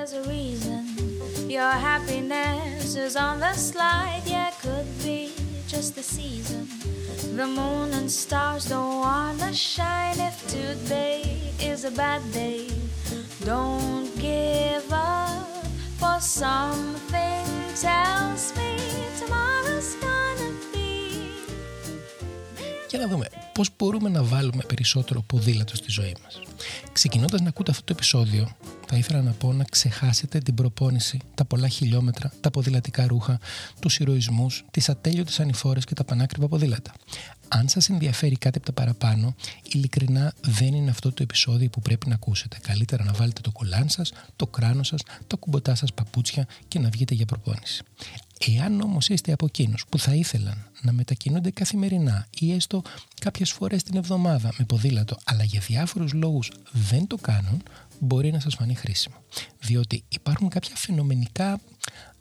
There's a reason your happiness is on the slide. Yeah, could be just the season. The moon and stars don't wanna shine if today is a bad day. Don't give up, for something tells me tomorrow's gonna be. Για να δούμε πώς μπορούμε να βάλουμε περισσότερο ποδήλατο στη ζωή μας. Ξεκινώντας να ακούτε αυτό το επεισόδιο, θα ήθελα να πω να ξεχάσετε την προπόνηση, τα πολλά χιλιόμετρα, τα ποδηλατικά ρούχα, τους ηρωισμούς, τις ατέλειωτες ανηφόρες και τα πανάκριβα ποδήλατα. Αν σας ενδιαφέρει κάτι από τα παραπάνω, ειλικρινά δεν είναι αυτό το επεισόδιο που πρέπει να ακούσετε. Καλύτερα να βάλετε το κολάν σας, το κράνο σας, τα κουμποτά σας παπούτσια και να βγείτε για προπόνηση. Εάν όμως είστε από εκείνους που θα ήθελαν να μετακινούνται καθημερινά ή έστω κάποιες φορές την εβδομάδα με ποδήλατο, αλλά για διάφορους λόγους δεν το κάνουν, μπορεί να σας φανεί χρήσιμο. Διότι υπάρχουν κάποια φαινομενικά,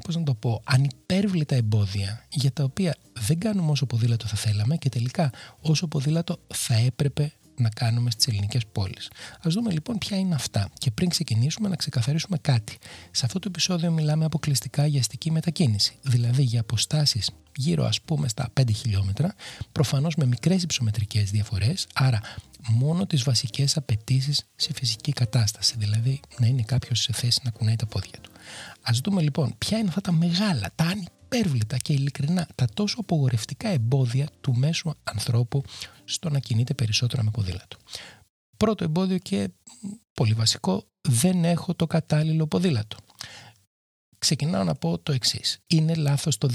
πώς να το πω, ανυπέρβλητα εμπόδια για τα οποία δεν κάνουμε όσο ποδήλατο θα θέλαμε και τελικά όσο ποδήλατο θα έπρεπε να κάνουμε στις ελληνικές πόλεις. Ας δούμε λοιπόν ποια είναι αυτά και πριν ξεκινήσουμε να ξεκαθαρίσουμε κάτι. Σε αυτό το επεισόδιο μιλάμε αποκλειστικά για αστική μετακίνηση, δηλαδή για αποστάσεις γύρω ας πούμε στα 5 χιλιόμετρα, προφανώς με μικρές υψομετρικές διαφορές, άρα μόνο τις βασικές απαιτήσεις σε φυσική κατάσταση, δηλαδή να είναι κάποιος σε θέση να κουνάει τα πόδια του. Ας δούμε λοιπόν ποια είναι αυτά τα μεγάλα, τα ανυπέρβλητα και ειλικρινά, τα τόσο απογορευτικά εμπόδια του μέσου ανθρώπου στο να κινείται περισσότερο με ποδήλατο. Πρώτο εμπόδιο και πολύ βασικό, δεν έχω το κατάλληλο ποδήλατο. Ξεκινάω να πω το εξής. Είναι λάθος το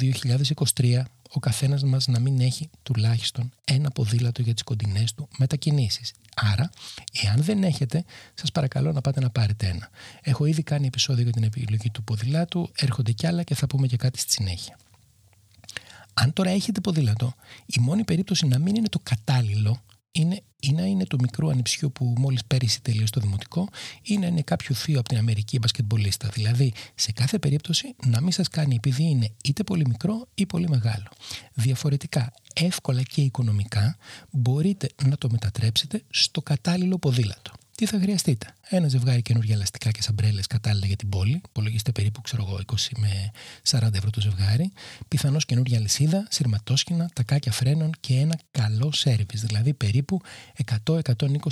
2023 ο καθένας μας να μην έχει τουλάχιστον ένα ποδήλατο για τις κοντινές του μετακινήσεις. Άρα, εάν δεν έχετε, σας παρακαλώ να πάτε να πάρετε ένα. Έχω ήδη κάνει επεισόδιο για την επιλογή του ποδηλάτου, έρχονται κι άλλα και θα πούμε και κάτι στη συνέχεια. Αν τώρα έχετε ποδήλατο, η μόνη περίπτωση να μην είναι το κατάλληλο είναι ή να είναι το μικρό ανιψιό που μόλις πέρυσι τελείωσε το δημοτικό, ή να είναι κάποιο θείο από την Αμερική μπασκετμπολίστα. Δηλαδή, σε κάθε περίπτωση να μην σας κάνει επειδή είναι είτε πολύ μικρό ή πολύ μεγάλο. Διαφορετικά, εύκολα και οικονομικά μπορείτε να το μετατρέψετε στο κατάλληλο ποδήλατο τι θα χρειαστείτε. Ένα ζευγάρι καινούργια ελαστικά και σαμπρέλες κατάλληλα για την πόλη. Υπολογίστε περίπου ξέρω εγώ, 20 με 40 ευρώ το ζευγάρι. Πιθανώς καινούργια λυσίδα, σειρματόσχηνα, τακάκια φρένων και ένα καλό σερβις. Δηλαδή περίπου 100-120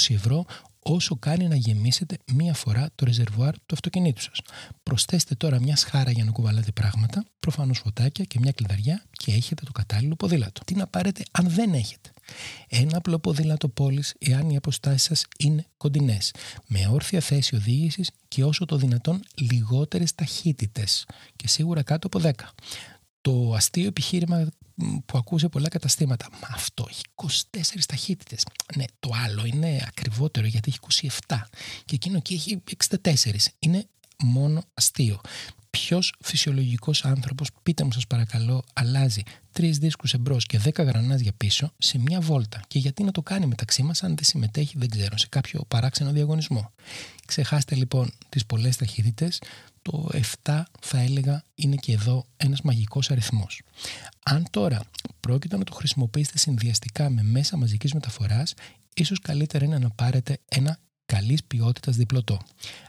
ευρώ όσο κάνει να γεμίσετε μία φορά το ρεζερβουάρ του αυτοκινήτου σας. Προσθέστε τώρα μια σχάρα για να κουβαλάτε πράγματα, προφανώς φωτάκια και μια κλειδαριά και έχετε το κατάλληλο ποδήλατο. Τι να πάρετε αν δεν έχετε; Ένα απλό ποδήλατο πόλης εάν οι αποστάσεις σας είναι κοντινές, με όρθια θέση οδήγησης και όσο το δυνατόν λιγότερες ταχύτητες και σίγουρα κάτω από 10. Το αστείο επιχείρημα που ακούσε πολλά καταστήματα. Μα αυτό έχει 24 ταχύτητες. Ναι, το άλλο είναι ακριβότερο γιατί έχει 27 και εκείνο εκεί έχει 64. Είναι μόνο αστείο. Ποιος φυσιολογικός άνθρωπος, πείτε μου σας παρακαλώ, αλλάζει τρεις δίσκους εμπρός και 10 γρανάζια πίσω σε μια βόλτα; Και γιατί να το κάνει μεταξύ μας, αν δεν συμμετέχει, δεν ξέρω, σε κάποιο παράξενο διαγωνισμό; Ξεχάστε λοιπόν τις πολλές ταχύτητες. Το 7 θα έλεγα είναι και εδώ ένας μαγικός αριθμός. Αν τώρα πρόκειται να το χρησιμοποιήσετε συνδυαστικά με μέσα μαζικής μεταφοράς, ίσως καλύτερα είναι να πάρετε ένα καλής ποιότητας διπλωτό.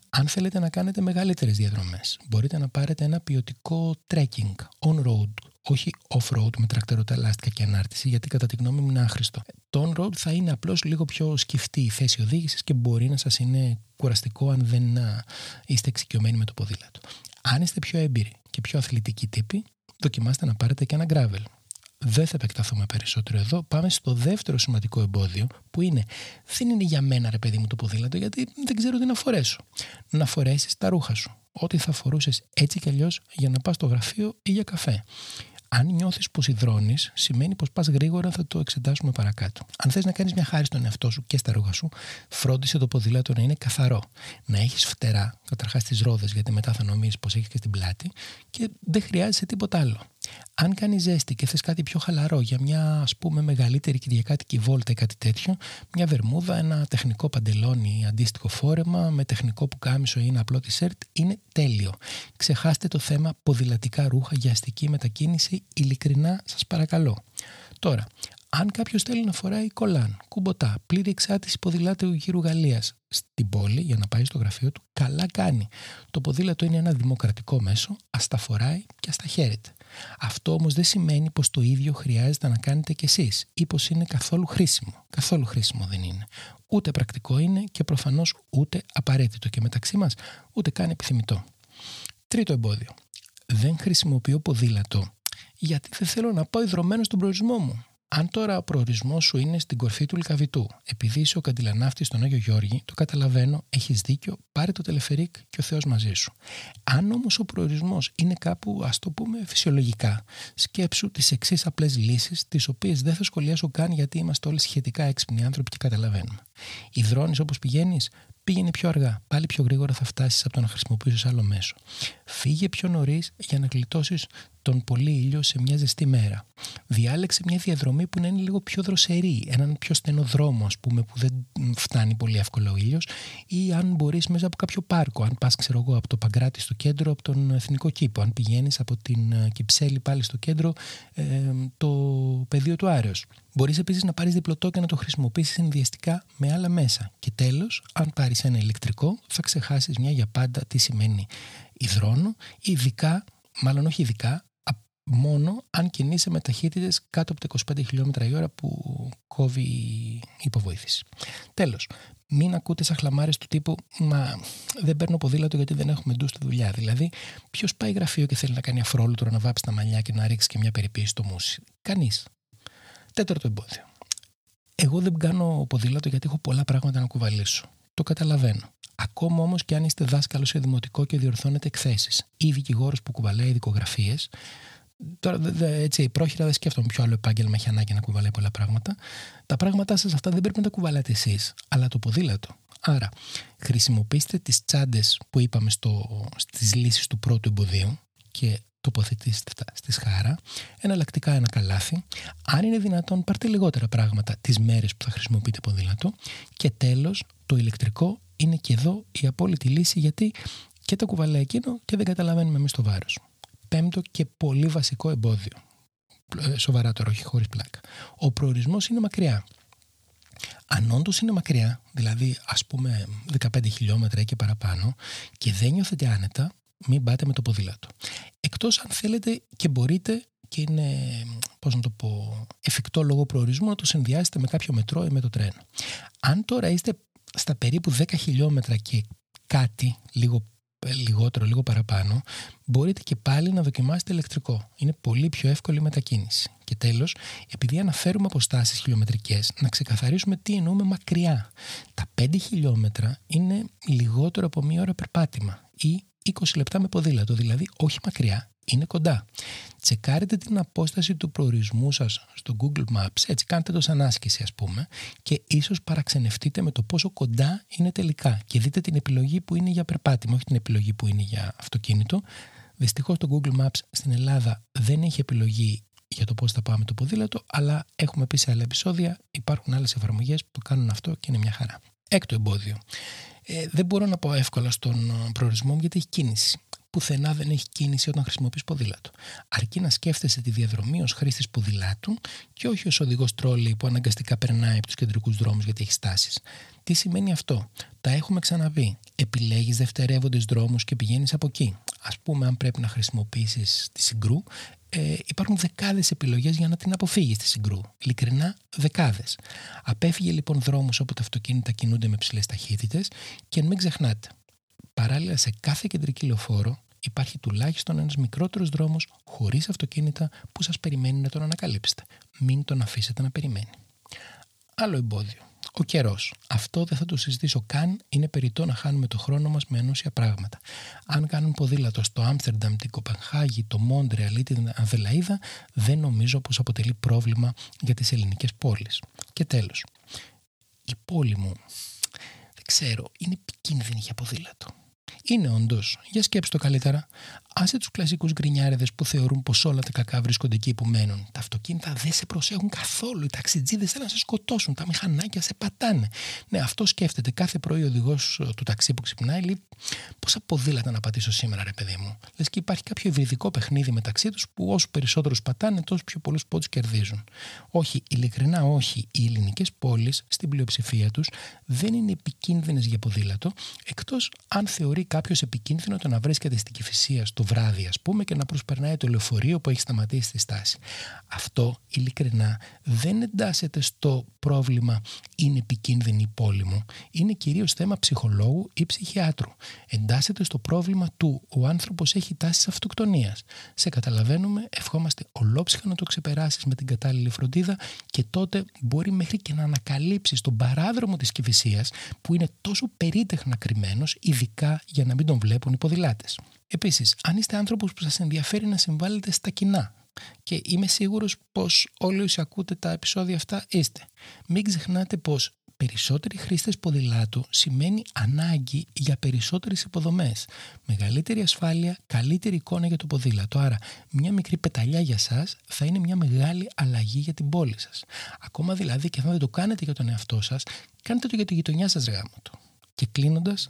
Αν θέλετε να κάνετε μεγαλύτερες διαδρομές, μπορείτε να πάρετε ένα ποιοτικό trekking on-road, όχι off-road με τρακτεροταλάστικα και ανάρτηση, γιατί κατά τη γνώμη μου είναι άχρηστο. Το on-road θα είναι απλώς λίγο πιο σκεφτή η θέση οδήγησης και μπορεί να σας είναι κουραστικό αν δεν είστε εξοικειωμένοι με το ποδήλατο. Αν είστε πιο έμπειροι και πιο αθλητικοί τύποι, δοκιμάστε να πάρετε και ένα gravel. Δεν θα επεκταθούμε περισσότερο εδώ. Πάμε στο δεύτερο σημαντικό εμπόδιο που είναι δεν είναι για μένα ρε παιδί μου το ποδήλατο γιατί δεν ξέρω τι να φορέσω. Να φορέσεις τα ρούχα σου. Ό,τι θα φορούσες έτσι κι αλλιώς για να πας στο γραφείο ή για καφέ. Αν νιώθεις πως υδρώνεις, σημαίνει πως πας γρήγορα, θα το εξετάσουμε παρακάτω. Αν θες να κάνεις μια χάρη στον εαυτό σου και στα ρούχα σου, φρόντισε το ποδήλατο να είναι καθαρό. Να έχεις φτερά, καταρχάς τις ρόδες, γιατί μετά θα νομίζεις πως έχεις και στην πλάτη και δεν χρειάζεσαι τίποτα άλλο. Αν κάνει ζέστη και θες κάτι πιο χαλαρό για μια ας πούμε μεγαλύτερη κυριακάτικη βόλτα ή κάτι τέτοιο, μια βερμούδα, ένα τεχνικό παντελόνι ή αντίστοιχο φόρεμα με τεχνικό που κάμισο ή ένα απλό τισέρτ είναι τέλειο. Ξεχάστε το θέμα ποδηλατικά ρούχα για αστική μετακίνηση, ειλικρινά σας παρακαλώ. Τώρα, αν κάποιος θέλει να φοράει κολάν, κουμποτά, πλήρη εξάρτηση ποδηλάτου γύρου Γαλλίας στην πόλη για να πάει στο γραφείο του, καλά κάνει. Το ποδήλατο είναι ένα δημοκρατικό μέσο, ας τα φοράει και ας τα χαίρεται. Αυτό όμως δεν σημαίνει πως το ίδιο χρειάζεται να κάνετε κι εσείς ή πως είναι καθόλου χρήσιμο. Καθόλου χρήσιμο δεν είναι. Ούτε πρακτικό είναι και προφανώς ούτε απαραίτητο και μεταξύ μας ούτε καν επιθυμητό. Τρίτο εμπόδιο. Δεν χρησιμοποιώ ποδήλατο γιατί δεν θέλω να πάω ιδρωμένο στον προορισμό μου. Αν τώρα ο προορισμός σου είναι στην κορφή του Λικαβητού, επειδή είσαι ο καντιλανάφτης στον Άγιο Γιώργη, το καταλαβαίνω, έχεις δίκιο, πάρε το τελεφερίκ και ο Θεός μαζί σου. Αν όμως ο προορισμός είναι κάπου, ας το πούμε, φυσιολογικά, σκέψου τις εξής απλές λύσεις, τις οποίες δεν θα σχολιάσω καν γιατί είμαστε όλοι σχετικά έξυπνοι άνθρωποι και καταλαβαίνουμε. Υδρώνεις όπως πηγαίνεις, πήγαινε πιο αργά. Πάλι πιο γρήγορα θα φτάσεις από το να χρησιμοποιήσεις άλλο μέσο. Φύγε πιο νωρίς για να γλιτώσεις τον πολύ ήλιο σε μια ζεστή μέρα. Διάλεξε μια διαδρομή που να είναι λίγο πιο δροσερή, έναν πιο στενό δρόμο, ας πούμε, που δεν φτάνει πολύ εύκολα ο ήλιος, ή αν μπορείς μέσα από κάποιο πάρκο. Αν πας, ξέρω εγώ, από το Παγκράτη στο κέντρο, από τον Εθνικό Κήπο. Αν πηγαίνεις από την ε, Κυψέλη πάλι στο κέντρο, ε, το πεδίο του Άρεος. Μπορείς επίσης να πάρεις διπλωτό και να το χρησιμοποιήσεις συνδυαστικά με άλλα μέσα. Και τέλος, αν πάρεις ένα ηλεκτρικό, θα ξεχάσεις μια για πάντα τι σημαίνει υδρόνο, ειδικά, μάλλον όχι ειδικά, μόνο αν κινείσαι με ταχύτητες κάτω από τα 25 χιλιόμετρα η ώρα που κόβει η υποβοήθηση. Τέλος, μην ακούτε σαν χλαμάρες του τύπου Μα δεν παίρνω ποδήλατο γιατί δεν έχουμε ντου στη δουλειά. Δηλαδή, ποιος πάει γραφείο και θέλει να κάνει αφρόλουτρο, να βάψει τα μαλλιά και να ρίξει και μια περιποίηση στο μουσι. Κανείς. Τέταρτο εμπόδιο. Εγώ δεν κάνω ποδήλατο γιατί έχω πολλά πράγματα να κουβαλήσω. Το καταλαβαίνω. Ακόμα όμως και αν είστε δάσκαλος σε δημοτικό και διορθώνετε εκθέσεις ή δικηγόρος που κουβαλάει δικογραφίες, Τώρα, έτσι, πρόχειρα δεν σκέφτομαι ποιο άλλο επάγγελμα έχει ανάγκη να κουβαλάει πολλά πράγματα. Τα πράγματά σας αυτά δεν πρέπει να τα κουβαλάτε εσείς, αλλά το ποδήλατο. Άρα, χρησιμοποιήστε τις τσάντες που είπαμε στις λύσεις του πρώτου εμποδίου και τοποθετήστε τα στη σχάρα, εναλλακτικά ένα καλάθι. Αν είναι δυνατόν, πάρτε λιγότερα πράγματα τις μέρες που θα χρησιμοποιείτε ποδήλατο. Και τέλος, το ηλεκτρικό είναι και εδώ η απόλυτη λύση γιατί και το κουβαλάει εκείνο και δεν καταλαβαίνουμε εμείς το βάρος πέμπτο και πολύ βασικό εμπόδιο. Ε, σοβαρά τώρα, όχι χωρίς πλάκα. Ο προορισμός είναι μακριά. Αν όντως είναι μακριά, δηλαδή ας πούμε 15 χιλιόμετρα ή και παραπάνω, και δεν νιώθετε άνετα, μην πάτε με το ποδήλατο. Εκτός αν θέλετε και μπορείτε και είναι, πώς να το πω, εφικτό λόγο προορισμού να το συνδυάσετε με κάποιο μετρό ή με το τρένο. Αν τώρα είστε στα περίπου 10 χιλιόμετρα και κάτι, λίγο λιγότερο, λίγο παραπάνω, μπορείτε και πάλι να δοκιμάσετε ηλεκτρικό. Είναι πολύ πιο εύκολη η μετακίνηση. Και τέλος, επειδή αναφέρουμε αποστάσεις χιλιομετρικές, να ξεκαθαρίσουμε τι εννοούμε μακριά. Τα 5 χιλιόμετρα είναι λιγότερο από μία ώρα περπάτημα ή 20 λεπτά με ποδήλατο, δηλαδή όχι μακριά, είναι κοντά. Τσεκάρετε την απόσταση του προορισμού σας στο Google Maps, έτσι κάντε το σαν άσκηση ας πούμε και ίσως παραξενευτείτε με το πόσο κοντά είναι τελικά και δείτε την επιλογή που είναι για περπάτημα, όχι την επιλογή που είναι για αυτοκίνητο. Δυστυχώς το Google Maps στην Ελλάδα δεν έχει επιλογή για το πώς θα πάμε το ποδήλατο, αλλά έχουμε πει σε άλλα επεισόδια, υπάρχουν άλλες εφαρμογές που το κάνουν αυτό και είναι μια χαρά. Έκτο εμπόδιο. Ε, δεν μπορώ να πω εύκολα στον προορισμό μου γιατί έχει κίνηση πουθενά δεν έχει κίνηση όταν χρησιμοποιείς ποδήλατο. Αρκεί να σκέφτεσαι τη διαδρομή ως χρήστης ποδηλάτου και όχι ως οδηγός τρόλι που αναγκαστικά περνάει από τους κεντρικούς δρόμους γιατί έχει στάσεις. Τι σημαίνει αυτό; Τα έχουμε ξαναβεί. Επιλέγεις δευτερεύοντες δρόμους και πηγαίνεις από εκεί. Α πούμε, αν πρέπει να χρησιμοποιήσεις τη συγκρού, ε, υπάρχουν δεκάδες επιλογές για να την αποφύγεις τη συγκρού. Ειλικρινά, δεκάδες. Απέφυγε λοιπόν δρόμους όπου τα αυτοκίνητα κινούνται με ψηλές ταχύτητες και μην ξεχνάτε, παράλληλα σε κάθε κεντρική λεωφόρο υπάρχει τουλάχιστον ένας μικρότερος δρόμος χωρίς αυτοκίνητα που σας περιμένει να τον ανακαλύψετε. Μην τον αφήσετε να περιμένει. Άλλο εμπόδιο. Ο καιρός. Αυτό δεν θα το συζητήσω καν. Είναι περιττό να χάνουμε το χρόνο μας με ενώσια πράγματα. Αν κάνουν ποδήλατο στο Άμστερνταμ, την Κοπενχάγη, το Μόντρεαλ ή την Αδελαίδα, δεν νομίζω πως αποτελεί πρόβλημα για τις ελληνικές πόλεις. Και τέλος. Η πόλη μου, δεν ξέρω, είναι επικίνδυνη για ποδήλατο. Είναι όντως, για σκέψτε το καλύτερα. Άσε τους κλασικούς γκρινιάριδες που θεωρούν πως όλα τα κακά βρίσκονται εκεί που μένουν. Τα αυτοκίνητα δεν σε προσέχουν καθόλου. Οι ταξιτζίδες θέλουν να σε σκοτώσουν. Τα μηχανάκια σε πατάνε. Ναι, αυτό σκέφτεται κάθε πρωί ο οδηγός ε, του ταξί που ξυπνάει. Λέει πόσα ποδήλατα να πατήσω σήμερα, ρε παιδί μου. Λες και υπάρχει κάποιο υβριδικό παιχνίδι μεταξύ τους που όσο περισσότερους πατάνε, τόσο πιο πολλούς πόντους κερδίζουν. Όχι, ειλικρινά όχι. Οι ελληνικές πόλεις στην πλειοψηφία τους δεν είναι επικίνδυνες για ποδήλατο, εκτός αν θεωρεί κάποιος επικίνδυνο το να βρίσκεται στην κυφυσία στο βράδυ, ας πούμε, και να προσπερνάει το λεωφορείο που έχει σταματήσει στη στάση. Αυτό ειλικρινά δεν εντάσσεται στο πρόβλημα είναι επικίνδυνη η πόλη μου. Είναι κυρίως θέμα ψυχολόγου ή ψυχιάτρου. Εντάσσεται στο πρόβλημα του ο άνθρωπος έχει τάσεις αυτοκτονίας. Σε καταλαβαίνουμε, ευχόμαστε ολόψυχα να το ξεπεράσεις με την κατάλληλη φροντίδα και τότε μπορεί μέχρι και να ανακαλύψεις τον παράδρομο της κυφυσίας που είναι τόσο περίτεχνα κρυμμένος, ειδικά για να μην τον βλέπουν οι ποδηλάτες. Επίσης, αν είστε άνθρωπος που σας ενδιαφέρει να συμβάλλετε στα κοινά, και είμαι σίγουρος πως όλοι όσοι ακούτε τα επεισόδια αυτά είστε. Μην ξεχνάτε πως περισσότεροι χρήστες ποδηλάτου σημαίνει ανάγκη για περισσότερες υποδομές. Μεγαλύτερη ασφάλεια, καλύτερη εικόνα για το ποδήλατο. Άρα μια μικρή πεταλιά για σας θα είναι μια μεγάλη αλλαγή για την πόλη σας. Ακόμα δηλαδή και αν δεν το κάνετε για τον εαυτό σας, κάντε το για τη γειτονιά σας γάμο Και κλείνοντας,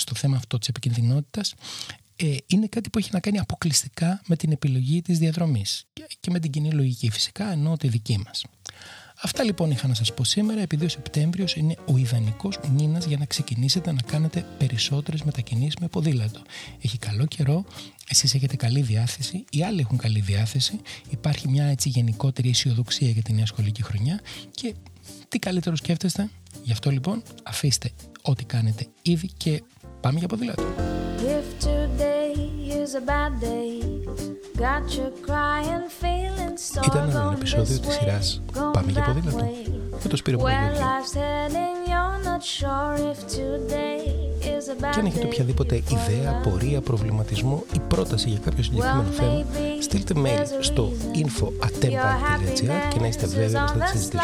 στο θέμα αυτό της επικινδυνότητας, ε, είναι κάτι που έχει να κάνει αποκλειστικά με την επιλογή της διαδρομής και, με την κοινή λογική φυσικά, ενώ τη δική μας. Αυτά λοιπόν είχα να σας πω σήμερα επειδή ο Σεπτέμβριος είναι ο ιδανικός μήνας για να ξεκινήσετε να κάνετε περισσότερες μετακινήσεις με ποδήλατο. Έχει καλό καιρό, εσείς έχετε καλή διάθεση, οι άλλοι έχουν καλή διάθεση, υπάρχει μια έτσι γενικότερη αισιοδοξία για την νέα σχολική χρονιά και τι καλύτερο σκέφτεστε; Γι' αυτό λοιπόν αφήστε ό,τι κάνετε ήδη και πάμε για ποδήλατο. Ήταν ένα επεισόδιο της σειράς «Πάμε για ποδήλατο» με το Σπύρο Παπαγιώργη. Και αν έχετε οποιαδήποτε ιδέα, πορεία, προβληματισμό ή πρόταση για κάποιο συγκεκριμένο θέμα, στείλτε mail στο info.atempa.gr και να είστε βέβαιοι ότι θα τη συζητήσουμε.